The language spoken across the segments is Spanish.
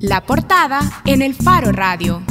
La portada en el Faro Radio.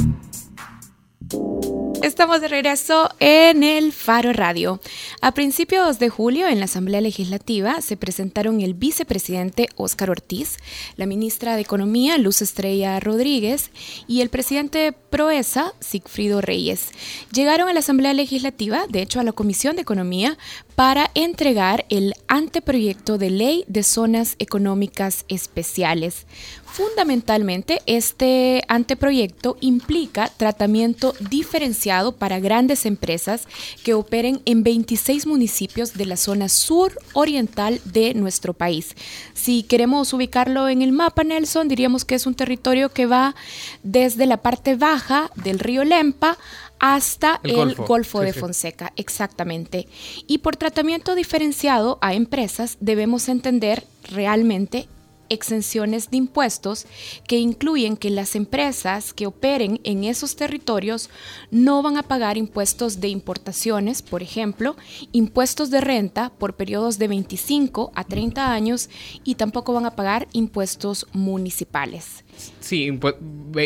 Estamos de regreso en el Faro Radio. A principios de julio, en la Asamblea Legislativa, se presentaron el vicepresidente Óscar Ortiz, la ministra de Economía Luz Estrella Rodríguez y el presidente Proesa Sigfrido Reyes. Llegaron a la Asamblea Legislativa, de hecho a la Comisión de Economía, para entregar el anteproyecto de ley de zonas económicas especiales. Fundamentalmente, este anteproyecto implica tratamiento diferenciado para grandes empresas que operen en 26 municipios de la zona sur oriental de nuestro país. Si queremos ubicarlo en el mapa, Nelson, diríamos que es un territorio que va desde la parte baja del río Lempa hasta el, Golfo, de Fonseca, exactamente. Y por tratamiento diferenciado a empresas debemos entender realmente exenciones de impuestos que incluyen que las empresas que operen en esos territorios no van a pagar impuestos de importaciones, por ejemplo, impuestos de renta por periodos de 25 a 30 años y tampoco van a pagar impuestos municipales. Sí,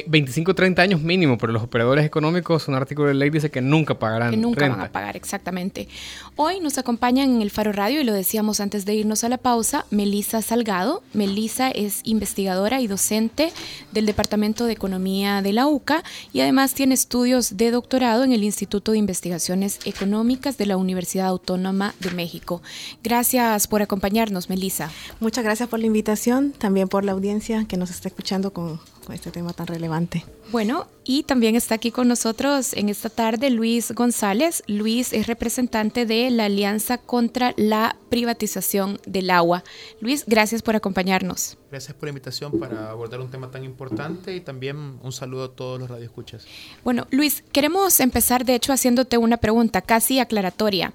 25 30 años mínimo, pero los operadores económicos, un artículo de ley dice que nunca pagarán. Que nunca van a pagar, exactamente. Hoy nos acompañan en el Faro Radio, y lo decíamos antes de irnos a la pausa, Melisa Salgado. Melisa es investigadora y docente del Departamento de Economía de la UCA y además tiene estudios de doctorado en el Instituto de Investigaciones Económicas de la Universidad Autónoma de México. Gracias por acompañarnos, Melisa. Muchas gracias por la invitación, también por la audiencia que nos está escuchando con, Oh. Este tema tan relevante. Bueno, y también está aquí con nosotros en esta tarde Luis González. Luis es representante de la Alianza contra la Privatización del Agua. Luis, gracias por acompañarnos. Gracias por la invitación para abordar un tema tan importante y también un saludo a todos los radioescuchas. Bueno, Luis, queremos empezar de hecho haciéndote una pregunta casi aclaratoria.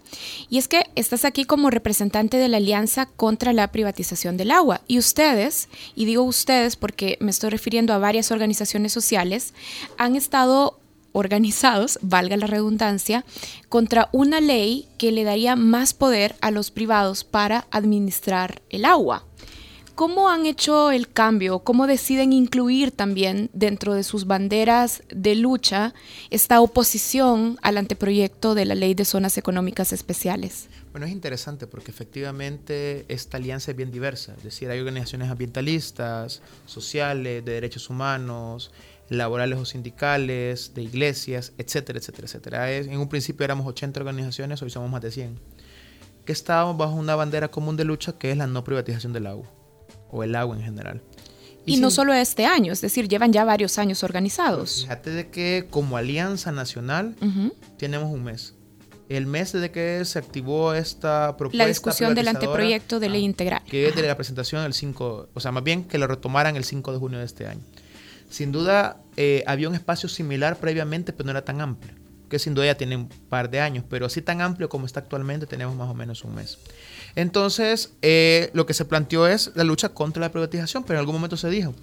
Y es que estás aquí como representante de la Alianza contra la Privatización del Agua. Y ustedes, y digo ustedes porque me estoy refiriendo a varias organizaciones sociales, han estado organizados, valga la redundancia, contra una ley que le daría más poder a los privados para administrar el agua. ¿Cómo han hecho el cambio? ¿Cómo deciden incluir también dentro de sus banderas de lucha esta oposición al anteproyecto de la Ley de Zonas Económicas Especiales? Bueno, es interesante porque efectivamente esta alianza es bien diversa. Es decir, hay organizaciones ambientalistas, sociales, de derechos humanos, laborales o sindicales, de iglesias, etcétera, etcétera, etcétera. En un principio éramos 80 organizaciones, hoy somos más de 100, que estábamos bajo una bandera común de lucha que es la no privatización del agua o el agua en general. Y, no solo este año, es decir, llevan ya varios años organizados. Fíjate de que como Alianza Nacional tenemos un mes. El mes desde que se activó esta propuesta. La discusión del anteproyecto de ley ah, integral. Que es de la presentación el 5, o sea, más bien que lo retomaran el 5 de junio de este año. Sin duda, eh, había un espacio similar previamente, pero no era tan amplio. Que sin duda ya tiene un par de años, pero así tan amplio como está actualmente, tenemos más o menos un mes. Entonces, eh, lo que se planteó es la lucha contra la privatización, pero en algún momento se dijo,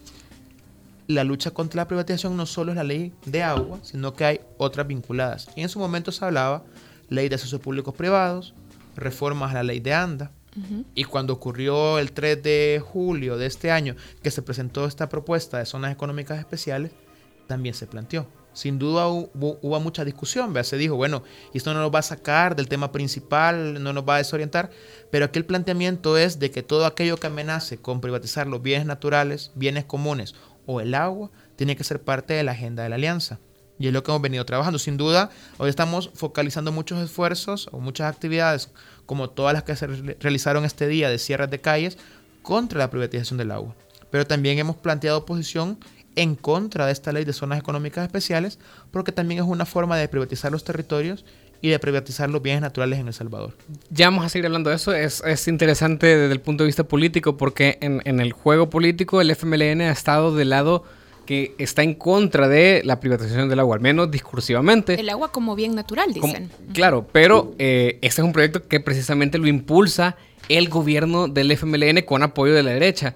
la lucha contra la privatización no solo es la ley de agua, sino que hay otras vinculadas. Y en su momento se hablaba ley de accesos públicos privados, reformas a la ley de ANDA. Y cuando ocurrió el 3 de julio de este año que se presentó esta propuesta de zonas económicas especiales, también se planteó sin duda hubo, mucha discusión. Se dijo, bueno, esto no nos va a sacar del tema principal, no nos va a desorientar, pero aquí el planteamiento es de que todo aquello que amenace con privatizar los bienes naturales, bienes comunes o el agua, tiene que ser parte de la agenda de la alianza. Y es lo que hemos venido trabajando. Sin duda, hoy estamos focalizando muchos esfuerzos o muchas actividades, como todas las que se realizaron este día de cierres de calles, contra la privatización del agua. Pero también hemos planteado oposición en contra de esta ley de zonas económicas especiales, porque también es una forma de privatizar los territorios y de privatizar los bienes naturales en El Salvador. Ya vamos a seguir hablando de eso. Es, interesante desde el punto de vista político porque en, el juego político el FMLN ha estado del lado que está en contra de la privatización del agua, al menos discursivamente. El agua como bien natural, dicen. claro, pero eh, este es un proyecto que precisamente lo impulsa el gobierno del FMLN con apoyo de la derecha.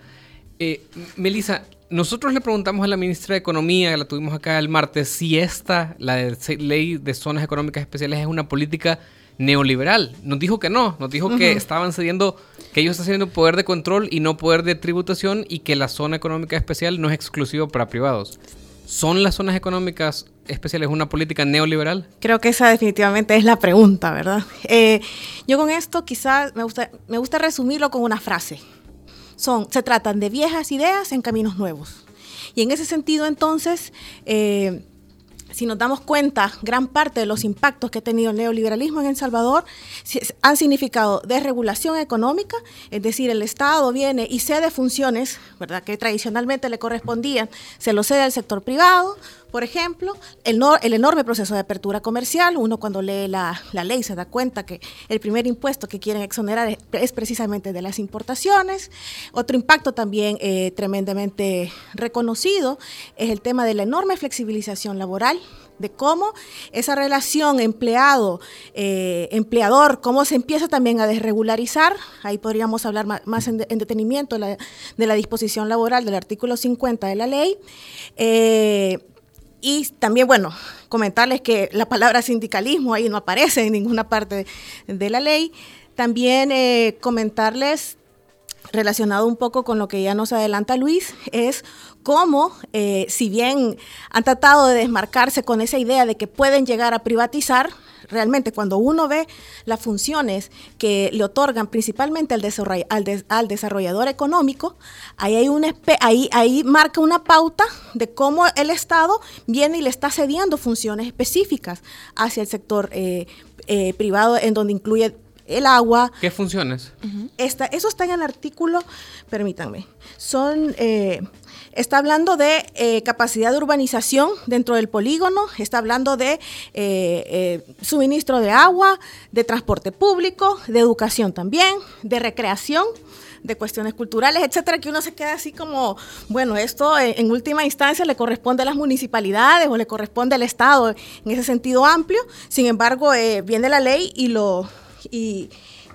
Eh, Melissa, nosotros le preguntamos a la ministra de Economía, que la tuvimos acá el martes, si esta, la ley de zonas económicas especiales, es una política neoliberal. Nos dijo que no, nos dijo que estaban cediendo, que ellos están cediendo poder de control y no poder de tributación y que la zona económica especial no es exclusivo para privados. ¿Son las zonas económicas especiales una política neoliberal? Creo que esa definitivamente es la pregunta, ¿verdad? Eh, yo con esto quizás me gusta, me gusta resumirlo con una frase. Son, se tratan de viejas ideas en caminos nuevos. Y en ese sentido, entonces, eh, si nos damos cuenta, gran parte de los impactos que ha tenido el neoliberalismo en El Salvador han significado desregulación económica, es decir, el Estado viene y cede funciones, ¿verdad?, que tradicionalmente le correspondían, se lo cede al sector privado, por ejemplo, el, enorme proceso de apertura comercial, uno cuando lee la, ley se da cuenta que el primer impuesto que quieren exonerar es, precisamente de las importaciones. Otro impacto también eh, tremendamente reconocido es el tema de la enorme flexibilización laboral de cómo esa relación empleado-empleador, eh, cómo se empieza también a desregularizar. Ahí podríamos hablar más, en, detenimiento de la, disposición laboral del artículo 50 de la ley. Eh, y también, bueno, comentarles que la palabra sindicalismo ahí no aparece en ninguna parte de, la ley. También eh, comentarles, relacionado un poco con lo que ya nos adelanta Luis, es cómo, eh, si bien han tratado de desmarcarse con esa idea de que pueden llegar a privatizar, realmente cuando uno ve las funciones que le otorgan principalmente al, al, desarrollador económico, ahí, hay una, ahí, ahí marca una pauta de cómo el Estado viene y le está cediendo funciones específicas hacia el sector eh, eh, privado, en donde incluye el agua. ¿Qué funciones? eso está en el artículo, permítanme, son eh, está hablando de eh, capacidad de urbanización dentro del polígono, está hablando de eh, eh, suministro de agua, de transporte público, de educación también, de recreación de cuestiones culturales, etcétera, que uno se queda así como, bueno, esto en, última instancia le corresponde a las municipalidades o le corresponde al Estado en ese sentido amplio. Sin embargo, viene la ley y lo y,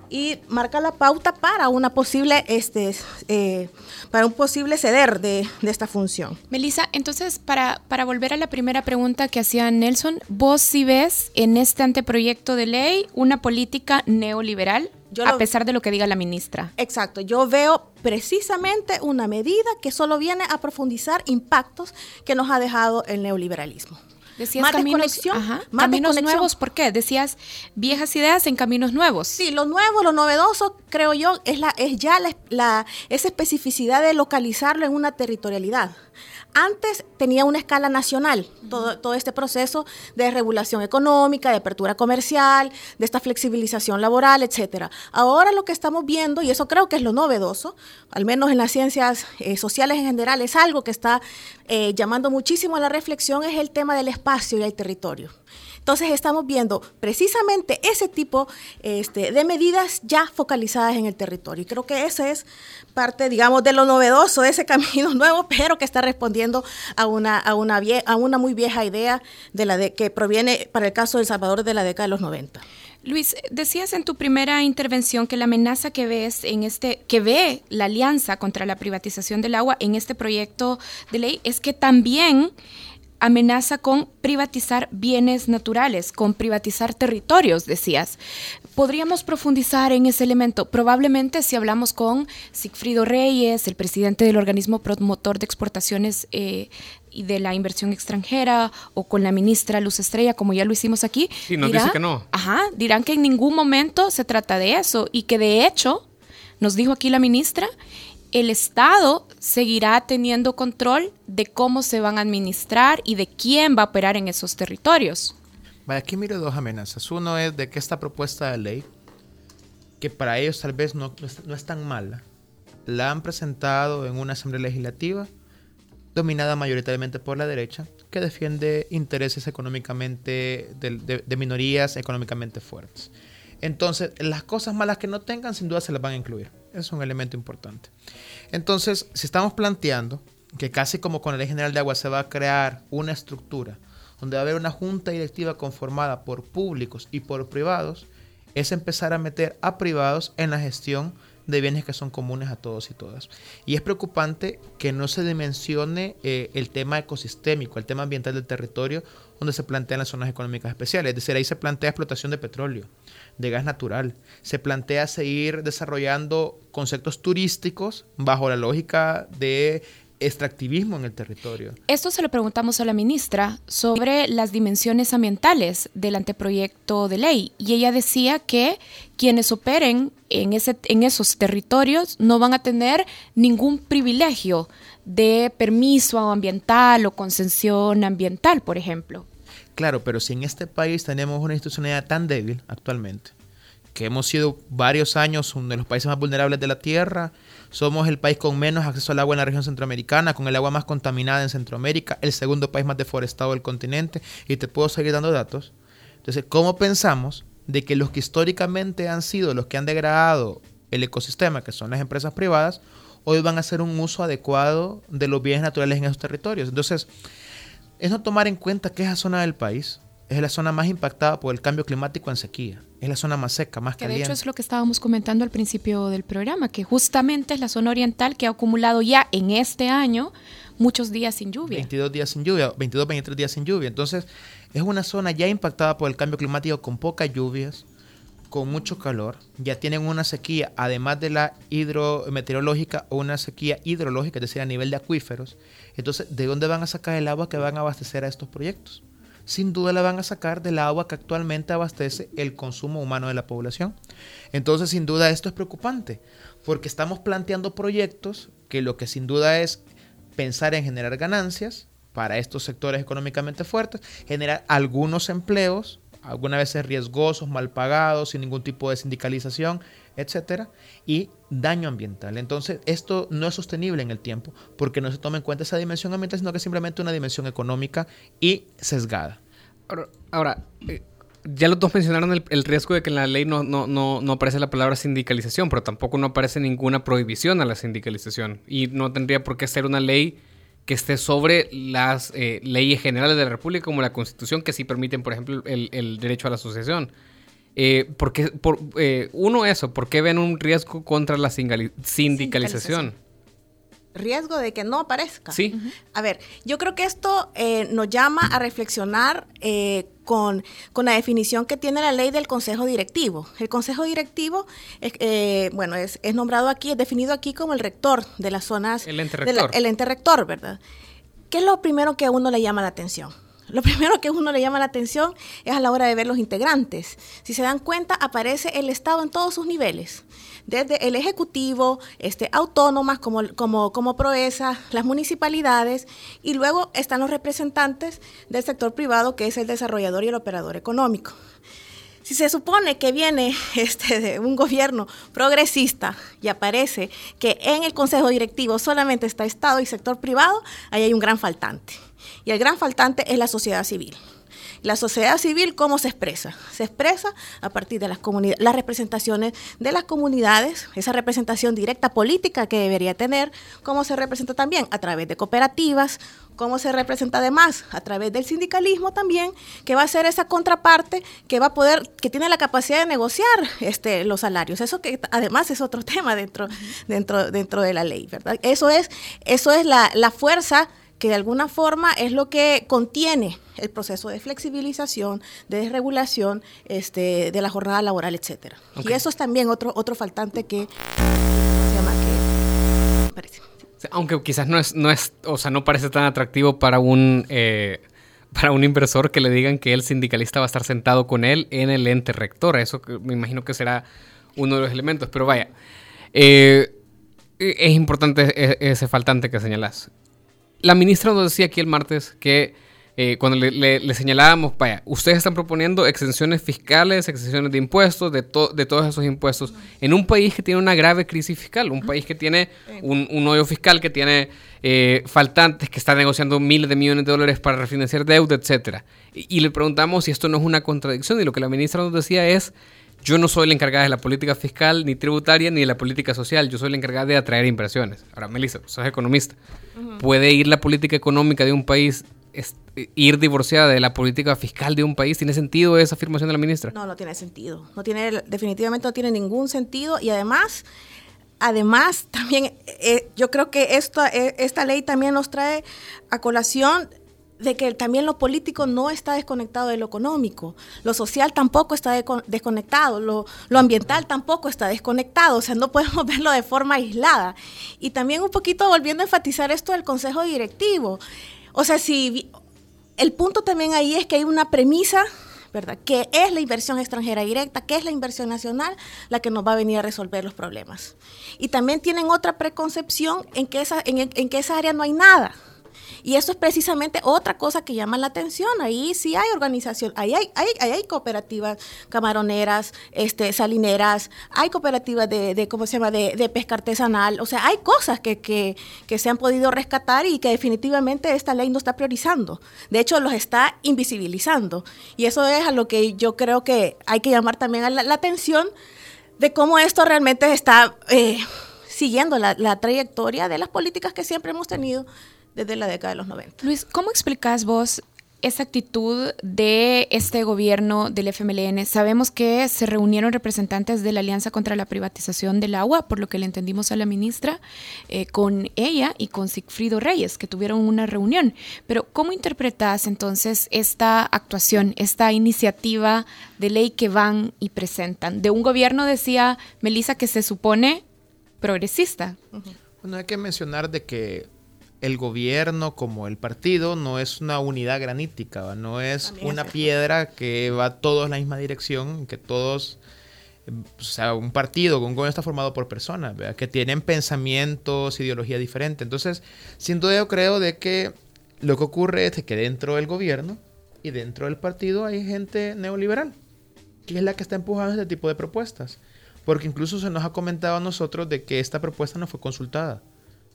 y marca la pauta para una posible este eh, para un posible ceder de, esta función. Melissa, entonces para, para volver a la primera pregunta que hacía Nelson, vos si ves en este anteproyecto de ley una política neoliberal a pesar de lo que diga la ministra. Exacto, yo veo precisamente una medida que solo viene a profundizar impactos que nos ha dejado el neoliberalismo. Decías más caminos, caminos nuevos, ¿por qué? Decías viejas ideas en caminos nuevos. Sí, lo nuevo, lo novedoso, creo yo, es, la, es ya la, esa especificidad de localizarlo en una territorialidad. Antes tenía una escala nacional todo, todo, este proceso de regulación económica, de apertura comercial, de esta flexibilización laboral, etcétera. Ahora lo que estamos viendo, y eso creo que es lo novedoso, al menos en las ciencias eh, sociales en general, es algo que está eh, llamando muchísimo a la reflexión, es el tema del espacio y el territorio. Entonces estamos viendo precisamente ese tipo este, de medidas ya focalizadas en el territorio. Y creo que esa es parte, digamos, de lo novedoso de ese camino nuevo, pero que está respondiendo a una, a una, a una muy vieja idea de la de, que proviene, para el caso de El Salvador, de la década de los 90. Luis, decías en tu primera intervención que la amenaza que ves en este, que ve la alianza contra la privatización del agua en este proyecto de ley es que también amenaza con privatizar bienes naturales, con privatizar territorios, decías. ¿Podríamos profundizar en ese elemento? Probablemente si hablamos con Sigfrido Reyes, el presidente del organismo promotor de exportaciones eh, y de la inversión extranjera, o con la ministra Luz Estrella, como ya lo hicimos aquí. Sí, nos dice que no. Ajá, dirán que en ningún momento se trata de eso y que de hecho, nos dijo aquí la ministra, el Estado seguirá teniendo control de cómo se van a administrar y de quién va a operar en esos territorios. aquí miro dos amenazas. Uno es de que esta propuesta de ley, que para ellos tal vez no, no es tan mala, la han presentado en una asamblea legislativa dominada mayoritariamente por la derecha, que defiende intereses económicamente de, de, minorías económicamente fuertes. Entonces, las cosas malas que no tengan, sin duda se las van a incluir. Es un elemento importante. Entonces, si estamos planteando que casi como con la Ley General de Agua se va a crear una estructura donde va a haber una junta directiva conformada por públicos y por privados, es empezar a meter a privados en la gestión de bienes que son comunes a todos y todas. Y es preocupante que no se dimensione eh, el tema ecosistémico, el tema ambiental del territorio, donde se plantean las zonas económicas especiales. Es decir, ahí se plantea explotación de petróleo, de gas natural. Se plantea seguir desarrollando conceptos turísticos bajo la lógica de extractivismo en el territorio. Esto se lo preguntamos a la ministra sobre las dimensiones ambientales del anteproyecto de ley y ella decía que quienes operen en, ese, en esos territorios no van a tener ningún privilegio de permiso ambiental o concesión ambiental, por ejemplo. Claro, pero si en este país tenemos una institucionalidad tan débil actualmente, que hemos sido varios años uno de los países más vulnerables de la Tierra, somos el país con menos acceso al agua en la región centroamericana, con el agua más contaminada en Centroamérica, el segundo país más deforestado del continente, y te puedo seguir dando datos. Entonces, ¿cómo pensamos de que los que históricamente han sido los que han degradado el ecosistema, que son las empresas privadas, hoy van a hacer un uso adecuado de los bienes naturales en esos territorios? Entonces, es no tomar en cuenta que esa zona del país es la zona más impactada por el cambio climático en sequía. Es la zona más seca, más que caliente. De hecho, es lo que estábamos comentando al principio del programa, que justamente es la zona oriental que ha acumulado ya en este año muchos días sin lluvia. 22 días sin lluvia, 22, 23 días sin lluvia. Entonces, es una zona ya impactada por el cambio climático con pocas lluvias, con mucho calor. Ya tienen una sequía, además de la hidrometeorológica, una sequía hidrológica, es decir, a nivel de acuíferos. Entonces, ¿de dónde van a sacar el agua que van a abastecer a estos proyectos? sin duda la van a sacar del agua que actualmente abastece el consumo humano de la población. Entonces, sin duda, esto es preocupante, porque estamos planteando proyectos que lo que sin duda es pensar en generar ganancias para estos sectores económicamente fuertes, generar algunos empleos, algunas veces riesgosos, mal pagados, sin ningún tipo de sindicalización, etcétera, y daño ambiental. Entonces, esto no es sostenible en el tiempo porque no se toma en cuenta esa dimensión ambiental, sino que es simplemente una dimensión económica y sesgada. Ahora, eh, ya los dos mencionaron el, riesgo de que en la ley no, no, no, no, aparece la palabra sindicalización, pero tampoco no aparece ninguna prohibición a la sindicalización. Y no tendría por qué ser una ley que esté sobre las eh, leyes generales de la República, como la Constitución, que sí permiten, por ejemplo, el, derecho a la asociación. Eh, porque, por, eh, uno, eso, ¿por qué ven un riesgo contra la sindicalización? Riesgo de que no aparezca. Sí. A ver, yo creo que esto eh, nos llama a reflexionar eh, con, con, la definición que tiene la ley del Consejo Directivo. El Consejo Directivo, eh, bueno, es, es, nombrado aquí, es definido aquí como el rector de las zonas... El ente rector. el ente rector, ¿verdad? ¿Qué es lo primero que a uno le llama la atención? Lo primero que a uno le llama la atención es a la hora de ver los integrantes. Si se dan cuenta, aparece el Estado en todos sus niveles, desde el Ejecutivo, este, autónomas como, como, como Proesa, las municipalidades, y luego están los representantes del sector privado, que es el desarrollador y el operador económico. Si se supone que viene este, de un gobierno progresista y aparece que en el consejo directivo solamente está Estado y sector privado, ahí hay un gran faltante. Y el gran faltante es la sociedad civil. La sociedad civil, ¿cómo se expresa? Se expresa a partir de las comunidades, las representaciones de las comunidades, esa representación directa política que debería tener, cómo se representa también a través de cooperativas, cómo se representa además a través del sindicalismo también, que va a ser esa contraparte que va a poder, que tiene la capacidad de negociar este, los salarios. Eso que además es otro tema dentro, dentro, dentro de la ley, ¿verdad? Eso es, eso es la, la fuerza que de alguna forma es lo que contiene el proceso de flexibilización, de desregulación este, de la jornada laboral, etcétera. Y eso es también otro, otro faltante que se llama que parece. Aunque quizás no es, no es, o sea, no parece tan atractivo para un eh, para un inversor que le digan que el sindicalista va a estar sentado con él en el ente rector. Eso me imagino que será uno de los elementos. Pero vaya, eh, es importante e, ese faltante que señalas la ministra nos decía aquí el martes que eh, cuando le, señalábamos, vaya, ustedes están proponiendo exenciones fiscales, exenciones de impuestos, de, de todos esos impuestos, en un país que tiene una grave crisis fiscal, un país que tiene un, un hoyo fiscal, que tiene eh, faltantes, que está negociando miles de millones de dólares para refinanciar deuda, etcétera. y le preguntamos si esto no es una contradicción, y lo que la ministra nos decía es yo no soy la encargada de la política fiscal, ni tributaria, ni de la política social. Yo soy la encargada de atraer inversiones. Ahora, Melissa, sos economista. ¿Puede ir la política económica de un país, ir divorciada de la política fiscal de un país? ¿Tiene sentido esa afirmación de la ministra? No, no tiene sentido. No tiene, definitivamente no tiene ningún sentido. Y además, además, también eh, yo creo que esta, eh, esta ley también nos trae a colación de que también lo político no está desconectado de lo económico, lo social tampoco está desconectado, lo, ambiental tampoco está desconectado, o sea, no podemos verlo de forma aislada. Y también un poquito volviendo a enfatizar esto del consejo directivo, o sea, si el punto también ahí es que hay una premisa ¿verdad? ¿Qué es la inversión extranjera directa? ¿Qué es la inversión nacional? La que nos va a venir a resolver los problemas. Y también tienen otra preconcepción en que en, en que esa área no hay nada. Y eso es precisamente otra cosa que llama la atención. Ahí sí hay organización, ahí hay, hay, hay cooperativas camaroneras, este, salineras, hay cooperativas de, de ¿cómo se llama?, de, de, pesca artesanal. O sea, hay cosas que, que, que se han podido rescatar y que definitivamente esta ley no está priorizando. De hecho, los está invisibilizando. Y eso es a lo que yo creo que hay que llamar también la, la atención de cómo esto realmente está eh, siguiendo la, la trayectoria de las políticas que siempre hemos tenido desde la década de los 90. Luis, ¿cómo explicas vos esa actitud de este gobierno del FMLN? Sabemos que se reunieron representantes de la Alianza contra la Privatización del Agua, por lo que le entendimos a la ministra, eh, con ella y con Sigfrido Reyes, que tuvieron una reunión. Pero ¿cómo interpretas entonces esta actuación, esta iniciativa de ley que van y presentan? De un gobierno, decía Melissa, que se supone progresista. Bueno, hay que mencionar de que el gobierno como el partido no es una unidad granítica, no es una piedra que va todos en la misma dirección, que todos, o sea, un partido, un gobierno está formado por personas, que tienen pensamientos, ideología diferente. Entonces, sin duda yo creo de que lo que ocurre es que dentro del gobierno y dentro del partido hay gente neoliberal, que es la que está empujando este tipo de propuestas. Porque incluso se nos ha comentado a nosotros de que esta propuesta no fue consultada.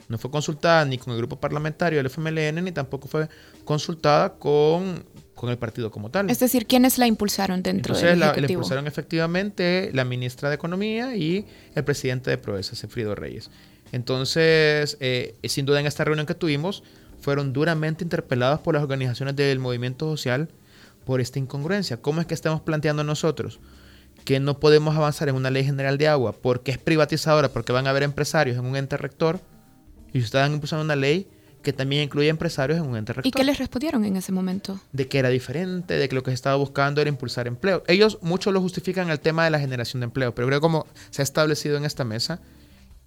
No fue consultada ni con el grupo parlamentario del FMLN, ni tampoco fue consultada con, con el partido como tal. Es decir, ¿quiénes la impulsaron dentro Entonces, del la, Ejecutivo? la impulsaron efectivamente la ministra de Economía y el presidente de Proesa, Sefrido Reyes. Entonces, eh, sin duda en esta reunión que tuvimos, fueron duramente interpelados por las organizaciones del movimiento social por esta incongruencia. ¿Cómo es que estamos planteando nosotros que no podemos avanzar en una ley general de agua porque es privatizadora, porque van a haber empresarios en un ente rector? Y estaban impulsando una ley que también incluye empresarios en un ente rector. ¿Y qué les respondieron en ese momento? De que era diferente, de que lo que se estaba buscando era impulsar empleo. Ellos mucho lo justifican el tema de la generación de empleo, pero creo que como se ha establecido en esta mesa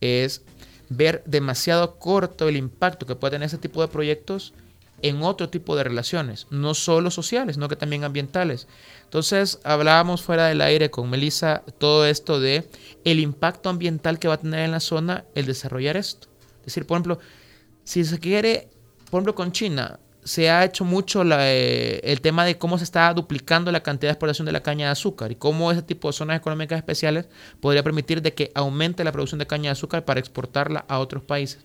es ver demasiado corto el impacto que puede tener ese tipo de proyectos en otro tipo de relaciones, no solo sociales, sino que también ambientales. Entonces, hablábamos fuera del aire con Melissa todo esto de el impacto ambiental que va a tener en la zona el desarrollar esto. Es decir, por ejemplo, si se quiere, por ejemplo, con China, se ha hecho mucho eh, el tema de cómo se está duplicando la cantidad de exportación de la caña de azúcar y cómo ese tipo de zonas económicas especiales podría permitir de que aumente la producción de caña de azúcar para exportarla a otros países.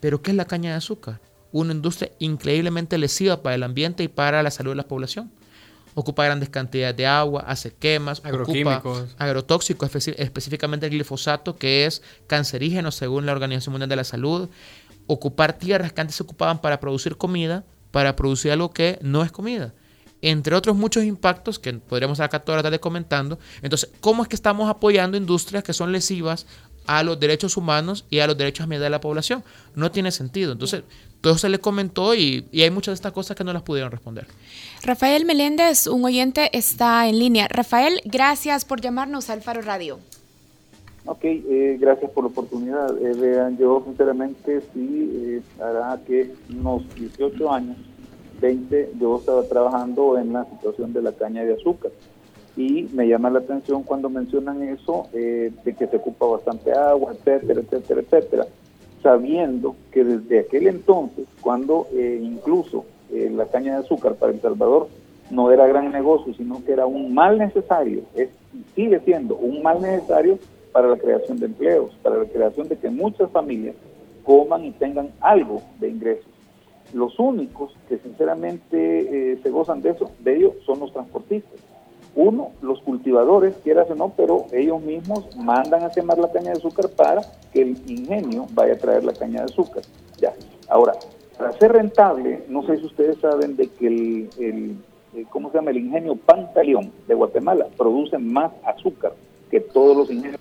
Pero ¿qué es la caña de azúcar? Una industria increíblemente lesiva para el ambiente y para la salud de la población. Ocupa grandes cantidades de agua, hace quemas, Agroquímicos. ocupa agrotóxicos, espe- específicamente el glifosato, que es cancerígeno según la Organización Mundial de la Salud. Ocupar tierras que antes se ocupaban para producir comida, para producir algo que no es comida. Entre otros muchos impactos que podríamos estar acá toda la tarde comentando. Entonces, ¿cómo es que estamos apoyando industrias que son lesivas a los derechos humanos y a los derechos ambientales de la población? No tiene sentido. Entonces, todo se le comentó y, y hay muchas de estas cosas que no las pudieron responder. Rafael Meléndez, un oyente, está en línea. Rafael, gracias por llamarnos al Faro Radio. Ok, eh, gracias por la oportunidad. Eh, vean, yo sinceramente sí, eh, hará que unos 18 años, 20, yo estaba trabajando en la situación de la caña de azúcar. Y me llama la atención cuando mencionan eso, eh, de que se ocupa bastante agua, etcétera, etcétera, etcétera, sabiendo que desde aquel entonces, cuando eh, incluso eh, la caña de azúcar para El Salvador no era gran negocio, sino que era un mal necesario, es, sigue siendo un mal necesario para la creación de empleos, para la creación de que muchas familias coman y tengan algo de ingresos. Los únicos que sinceramente eh, se gozan de eso, de ello, son los transportistas. Uno, los cultivadores, quieras o no, pero ellos mismos mandan a quemar la caña de azúcar para que el ingenio vaya a traer la caña de azúcar. Ya. Ahora, para ser rentable, no sé si ustedes saben de que el, eh, ¿cómo se llama? El ingenio Pantaleón de Guatemala produce más azúcar que todos los ingenios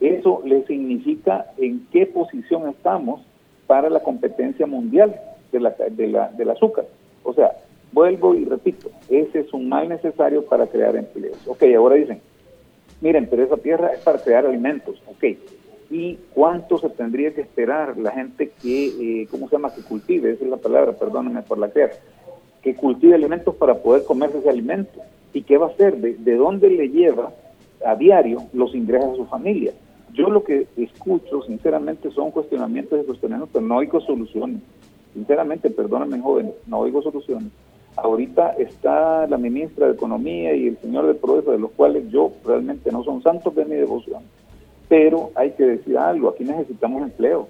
eso le significa en qué posición estamos para la competencia mundial de la, de la, del azúcar. O sea, vuelvo y repito, ese es un mal necesario para crear empleos. Ok, ahora dicen, miren, pero esa tierra es para crear alimentos. Ok, ¿y cuánto se tendría que esperar la gente que, eh, ¿cómo se llama? Que cultive, esa es la palabra, perdónenme por la que que cultive alimentos para poder comerse ese alimento. ¿Y qué va a hacer? ¿De, de dónde le lleva a diario los ingresos a su familia? Yo lo que escucho, sinceramente, son cuestionamientos y cuestionamientos, pero no oigo soluciones. Sinceramente, perdónenme, jóvenes, no oigo soluciones. Ahorita está la ministra de Economía y el señor de Progreso, de los cuales yo realmente no son santos de mi devoción. Pero hay que decir algo, aquí necesitamos empleo.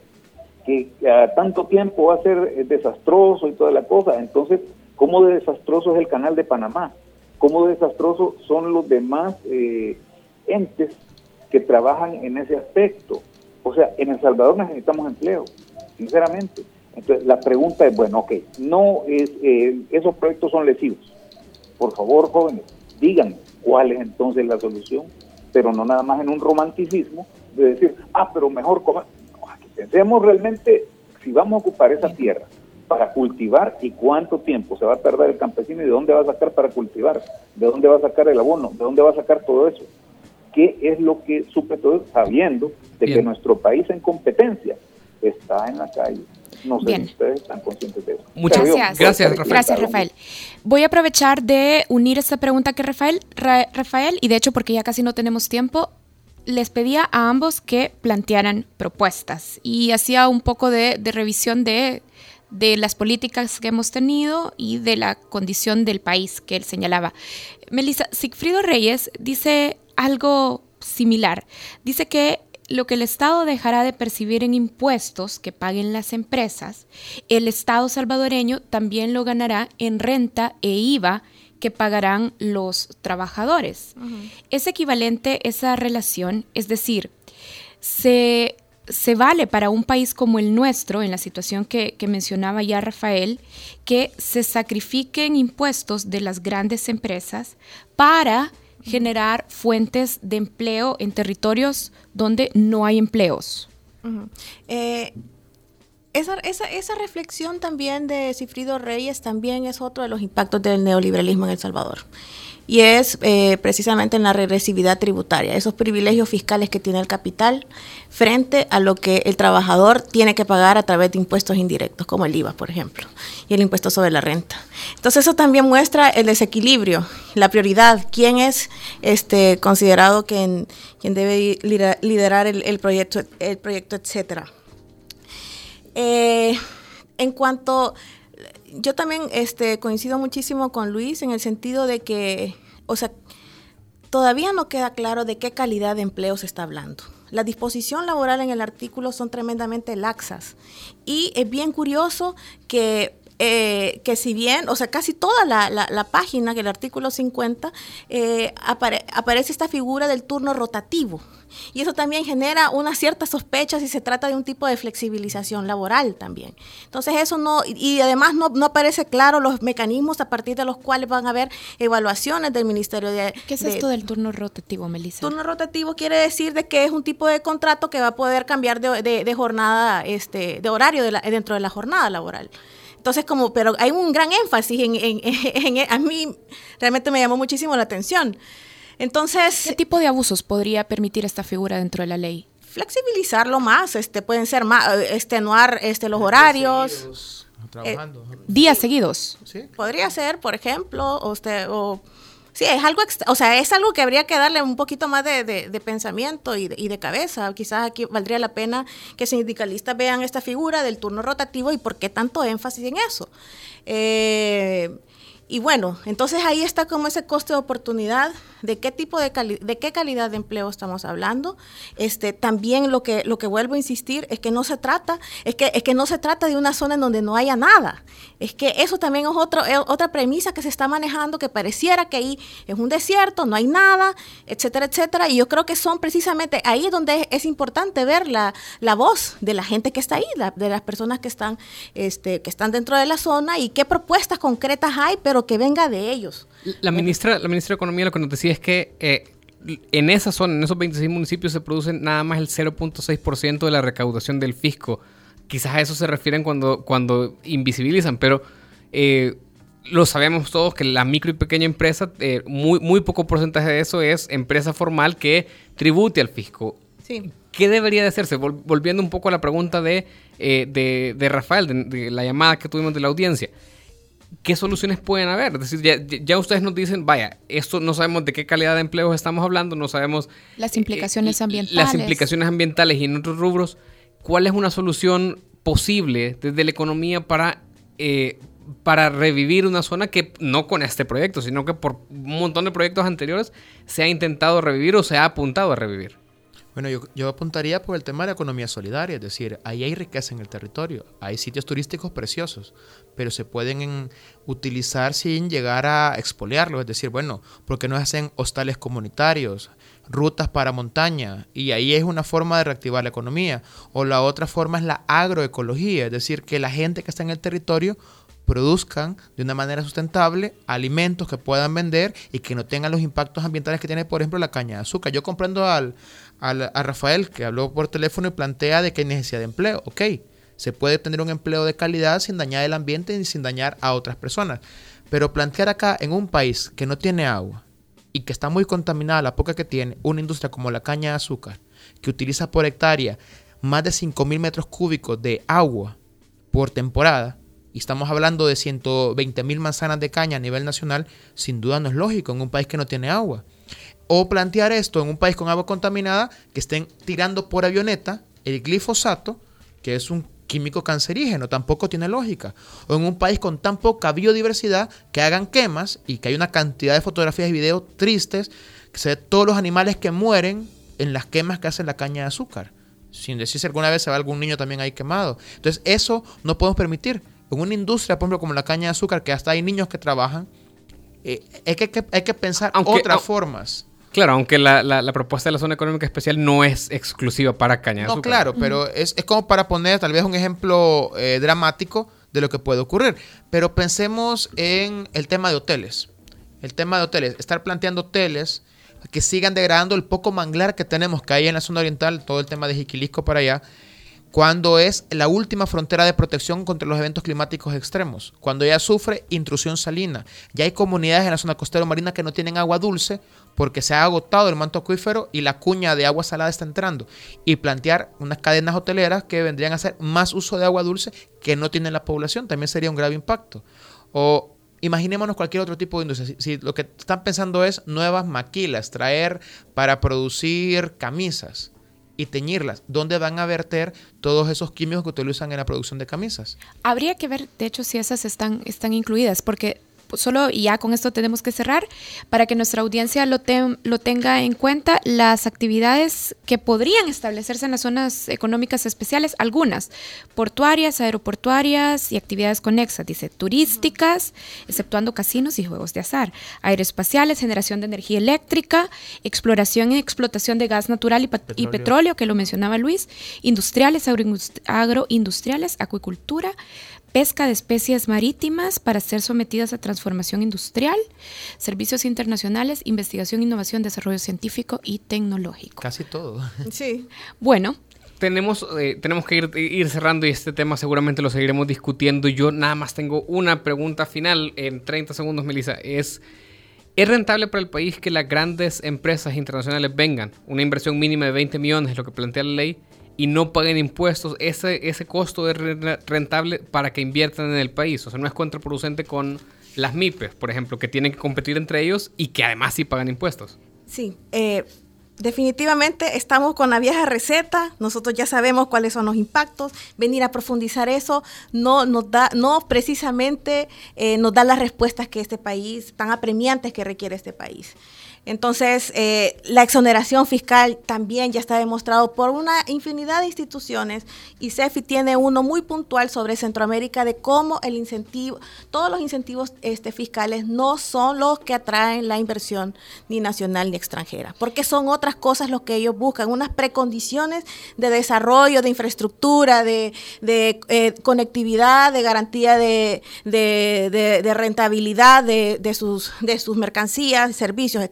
Que a tanto tiempo va a ser desastroso y toda la cosa. Entonces, ¿cómo de desastroso es el canal de Panamá? ¿Cómo de desastroso son los demás eh, entes que trabajan en ese aspecto. O sea, en El Salvador necesitamos empleo, sinceramente. Entonces, la pregunta es, bueno, ok, no es, eh, esos proyectos son lesivos. Por favor, jóvenes, digan cuál es entonces la solución, pero no nada más en un romanticismo de decir, ah, pero mejor comer. pensemos realmente si vamos a ocupar esa tierra para cultivar y cuánto tiempo se va a tardar el campesino y de dónde va a sacar para cultivar, de dónde va a sacar el abono, de dónde va a sacar todo eso qué es lo que supe todo sabiendo de que nuestro país en competencia está en la calle. No sé si ustedes están conscientes de eso. Muchas gracias. Gracias, Rafael. Gracias, Rafael. Voy a aprovechar de unir esta pregunta que Rafael, Rafael, y de hecho porque ya casi no tenemos tiempo, les pedía a ambos que plantearan propuestas y hacía un poco de, de revisión de, de las políticas que hemos tenido y de la condición del país que él señalaba. Melissa, Sigfrido Reyes dice algo similar. Dice que lo que el Estado dejará de percibir en impuestos que paguen las empresas, el Estado salvadoreño también lo ganará en renta e IVA que pagarán los trabajadores. Es equivalente esa relación, es decir, se, vale para un país como el nuestro, en la situación que, que mencionaba ya Rafael, que se sacrifiquen impuestos de las grandes empresas para generar fuentes de empleo en territorios donde no hay empleos. Eh, esa, esa, reflexión también de Cifrido Reyes también es otro de los impactos del neoliberalismo en El Salvador y es eh, precisamente en la regresividad tributaria, esos privilegios fiscales que tiene el capital frente a lo que el trabajador tiene que pagar a través de impuestos indirectos, como el IVA, por ejemplo, y el impuesto sobre la renta. Entonces eso también muestra el desequilibrio, la prioridad, quién es este, considerado quien, quien debe liderar el, proyecto, el proyecto, etcétera. Eh, en cuanto yo también este, coincido muchísimo con Luis en el sentido de que, o sea, todavía no queda claro de qué calidad de empleo se está hablando. La disposición laboral en el artículo son tremendamente laxas y es bien curioso que eh, que si bien, o sea, casi toda la, la, página, que el artículo 50, eh, aparece esta figura del turno rotativo. Y eso también genera una cierta sospecha si se trata de un tipo de flexibilización laboral también. Entonces eso no, y además no, no aparece claro los mecanismos a partir de los cuales van a haber evaluaciones del Ministerio de... ¿Qué es esto del turno rotativo, Melissa? Turno rotativo quiere decir de que es un tipo de contrato que va a poder cambiar de, de, jornada, este, de horario dentro de la jornada laboral. Entonces, como, pero hay un gran énfasis en, en, en, a mí realmente me llamó muchísimo la atención. Entonces, ¿qué tipo de abusos podría permitir esta figura dentro de la ley? Flexibilizarlo más, este, pueden ser más, extenuar este, los horarios. trabajando. días seguidos. ¿Sí? Podría ser, por ejemplo, usted, o Sí, es algo, o sea, es algo que habría que darle un poquito más de, pensamiento y de, cabeza. Quizás aquí valdría la pena que sindicalistas vean esta figura del turno rotativo y por qué tanto énfasis en eso. Eh, y bueno, entonces ahí está como ese coste de oportunidad de qué tipo de, de qué calidad de empleo estamos hablando. Este, también lo que, lo que vuelvo a insistir es que no se trata, es que, es que no se trata de una zona en donde no haya nada. Es que eso también es, otro, otra premisa que se está manejando, que pareciera que ahí es un desierto, no hay nada, etcétera, etcétera. Y yo creo que son precisamente ahí donde es, importante ver la, la, voz de la gente que está ahí, de las personas que están, este, que están dentro de la zona y qué propuestas concretas hay, pero que venga de ellos. La ministra, la ministra de Economía lo que nos decía es que eh, en esa zona, en esos 26 municipios, se produce nada más el 0.6% de la recaudación del fisco. Quizás a eso se refieren cuando, cuando invisibilizan, pero eh, lo sabemos todos que la micro y pequeña empresa, eh, muy, muy poco porcentaje de eso es empresa formal que tribute al fisco. Sí. ¿Qué debería de hacerse? volviendo un poco a la pregunta de, eh, de, Rafael, de, la llamada que tuvimos de la audiencia. ¿Qué soluciones pueden haber? Es decir, ya, ustedes nos dicen, vaya, esto no sabemos de qué calidad de empleos estamos hablando, no sabemos... Las implicaciones ambientales. Las implicaciones ambientales y en otros rubros. ¿Cuál es una solución posible desde la economía para para revivir una zona que no con este proyecto, sino que por un montón de proyectos anteriores se ha intentado revivir o se ha apuntado a revivir. Bueno, yo, apuntaría por el tema de la economía solidaria, es decir, ahí hay riqueza en el territorio, hay sitios turísticos preciosos, pero se pueden utilizar sin llegar a expoliarlos, es decir, bueno, porque no hacen hostales comunitarios, rutas para montaña, y ahí es una forma de reactivar la economía. O la otra forma es la agroecología, es decir, que la gente que está en el territorio produzcan de una manera sustentable alimentos que puedan vender y que no tengan los impactos ambientales que tiene, por ejemplo, la caña de azúcar. Yo comprendo al, a Rafael que habló por teléfono y plantea de que hay necesidad de empleo. Ok, se puede tener un empleo de calidad sin dañar el ambiente y sin dañar a otras personas. Pero plantear acá en un país que no tiene agua y que está muy contaminada la poca que tiene, una industria como la caña de azúcar, que utiliza por hectárea más de 5.000 metros cúbicos de agua por temporada, y estamos hablando de 120 mil manzanas de caña a nivel nacional, sin duda no es lógico en un país que no tiene agua. O plantear esto en un país con agua contaminada, que estén tirando por avioneta el glifosato, que es un químico cancerígeno, tampoco tiene lógica. O en un país con tan poca biodiversidad que hagan quemas y que hay una cantidad de fotografías y videos tristes, que se ve todos los animales que mueren en las quemas que hace la caña de azúcar. Sin decir si alguna vez se va algún niño también ahí quemado. Entonces eso no podemos permitir en una industria, por ejemplo, como la caña de azúcar, que hasta hay niños que trabajan, eh, hay, que, hay que pensar otras formas. Claro, aunque la, propuesta de la zona económica especial no es exclusiva para caña de azúcar. No, claro, pero es, como para poner tal vez un ejemplo eh, dramático de lo que puede ocurrir. Pero pensemos en el tema de hoteles. El tema de hoteles. Estar planteando hoteles que sigan degradando el poco manglar que tenemos que hay en la zona oriental, todo el tema de Jiquilisco para allá cuando es la última frontera de protección contra los eventos climáticos extremos, cuando ya sufre intrusión salina. Ya hay comunidades en la zona costera marina que no tienen agua dulce porque se ha agotado el manto acuífero y la cuña de agua salada está entrando. Y plantear unas cadenas hoteleras que vendrían a hacer más uso de agua dulce que no tiene la población también sería un grave impacto. O imaginémonos cualquier otro tipo de industria. Si, lo que están pensando es nuevas maquilas, traer para producir camisas y teñirlas. ¿Dónde van a verter todos esos químicos que utilizan en la producción de camisas? Habría que ver, de hecho, si esas están, están incluidas, porque solo, y ya con esto tenemos que cerrar, para que nuestra audiencia lo, lo tenga en cuenta, las actividades que podrían establecerse en las zonas económicas especiales, algunas, portuarias, aeroportuarias y actividades conexas, dice, turísticas, exceptuando casinos y juegos de azar, aeroespaciales, generación de energía eléctrica, exploración y explotación de gas natural y, petróleo, y petróleo. que lo mencionaba Luis, industriales, agroindustriales, acuicultura, pesca de especies marítimas para ser sometidas a transformación industrial, servicios internacionales, investigación, innovación, desarrollo científico y tecnológico. Casi todo. Sí. Bueno. Tenemos, eh, tenemos que ir, ir, cerrando y este tema seguramente lo seguiremos discutiendo. Yo nada más tengo una pregunta final en 30 segundos, Melissa. Es, ¿Es rentable para el país que las grandes empresas internacionales vengan? Una inversión mínima de 20 millones, es lo que plantea la ley, y no paguen impuestos, ese, ese costo es rentable para que inviertan en el país. O sea, no es contraproducente con las MIPES, por ejemplo, que tienen que competir entre ellos y que además sí pagan impuestos. Sí, eh, definitivamente estamos con la vieja receta, nosotros ya sabemos cuáles son los impactos, venir a profundizar eso no nos da, no precisamente eh, nos da las respuestas que este país, tan apremiantes que requiere este país. Entonces, eh, la exoneración fiscal también ya está demostrado por una infinidad de instituciones y CEFI tiene uno muy puntual sobre Centroamérica de cómo el incentivo, todos los incentivos este, fiscales no son los que atraen la inversión ni nacional ni extranjera, porque son otras cosas los que ellos buscan, unas precondiciones de desarrollo, de infraestructura, de, eh, conectividad, de garantía de, rentabilidad de, sus, mercancías, servicios,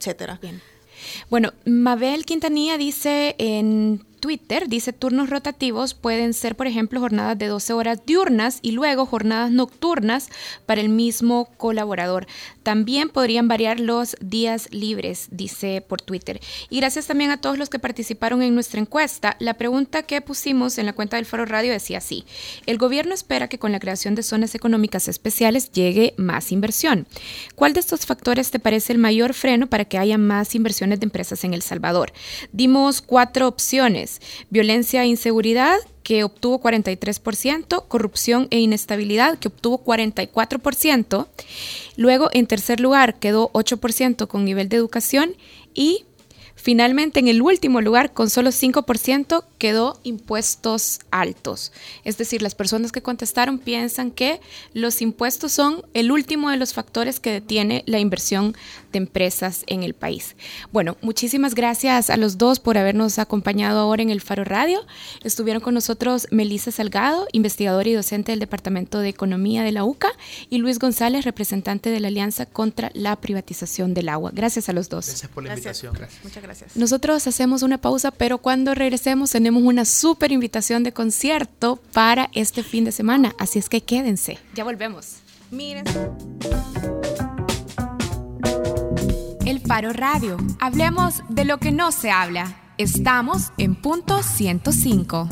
Bueno, Mabel Quintanilla dice en Twitter, dice turnos rotativos pueden ser, por ejemplo, jornadas de 12 horas diurnas y luego jornadas nocturnas para el mismo colaborador. También podrían variar los días libres, dice por Twitter. Y gracias también a todos los que participaron en nuestra encuesta. La pregunta que pusimos en la cuenta del Faro Radio decía así, el gobierno espera que con la creación de zonas económicas especiales llegue más inversión. ¿Cuál de estos factores te parece el mayor freno para que haya más inversiones de empresas en El Salvador? Dimos cuatro opciones. Violencia e inseguridad, que obtuvo 43%, corrupción e inestabilidad, que obtuvo 44%. Luego, en tercer lugar, quedó 8% con nivel de educación y Finalmente, en el último lugar, con solo 5%, quedó impuestos altos. Es decir, las personas que contestaron piensan que los impuestos son el último de los factores que detiene la inversión de empresas en el país. Bueno, muchísimas gracias a los dos por habernos acompañado ahora en el Faro Radio. Estuvieron con nosotros Melissa Salgado, investigadora y docente del Departamento de Economía de la UCA, y Luis González, representante de la Alianza contra la Privatización del Agua. Gracias a los dos. Gracias por la invitación. Muchas Nosotros hacemos una pausa, pero cuando regresemos tenemos una súper invitación de concierto para este fin de semana. Así es que quédense. Ya volvemos. Miren. El Faro Radio. Hablemos de lo que no se habla. Estamos en punto 105.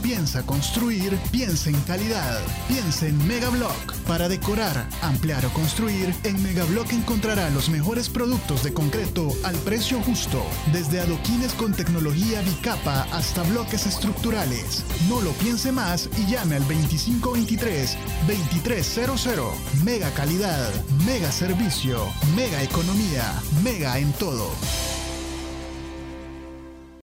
Piensa construir, piensa en calidad. Piensa en Megablock. Para decorar, ampliar o construir, en Megablock encontrará los mejores productos de concreto al precio justo. Desde adoquines con tecnología bicapa hasta bloques estructurales. No lo piense más y llame al 2523-2300. Mega calidad, mega servicio, mega economía, mega en todo.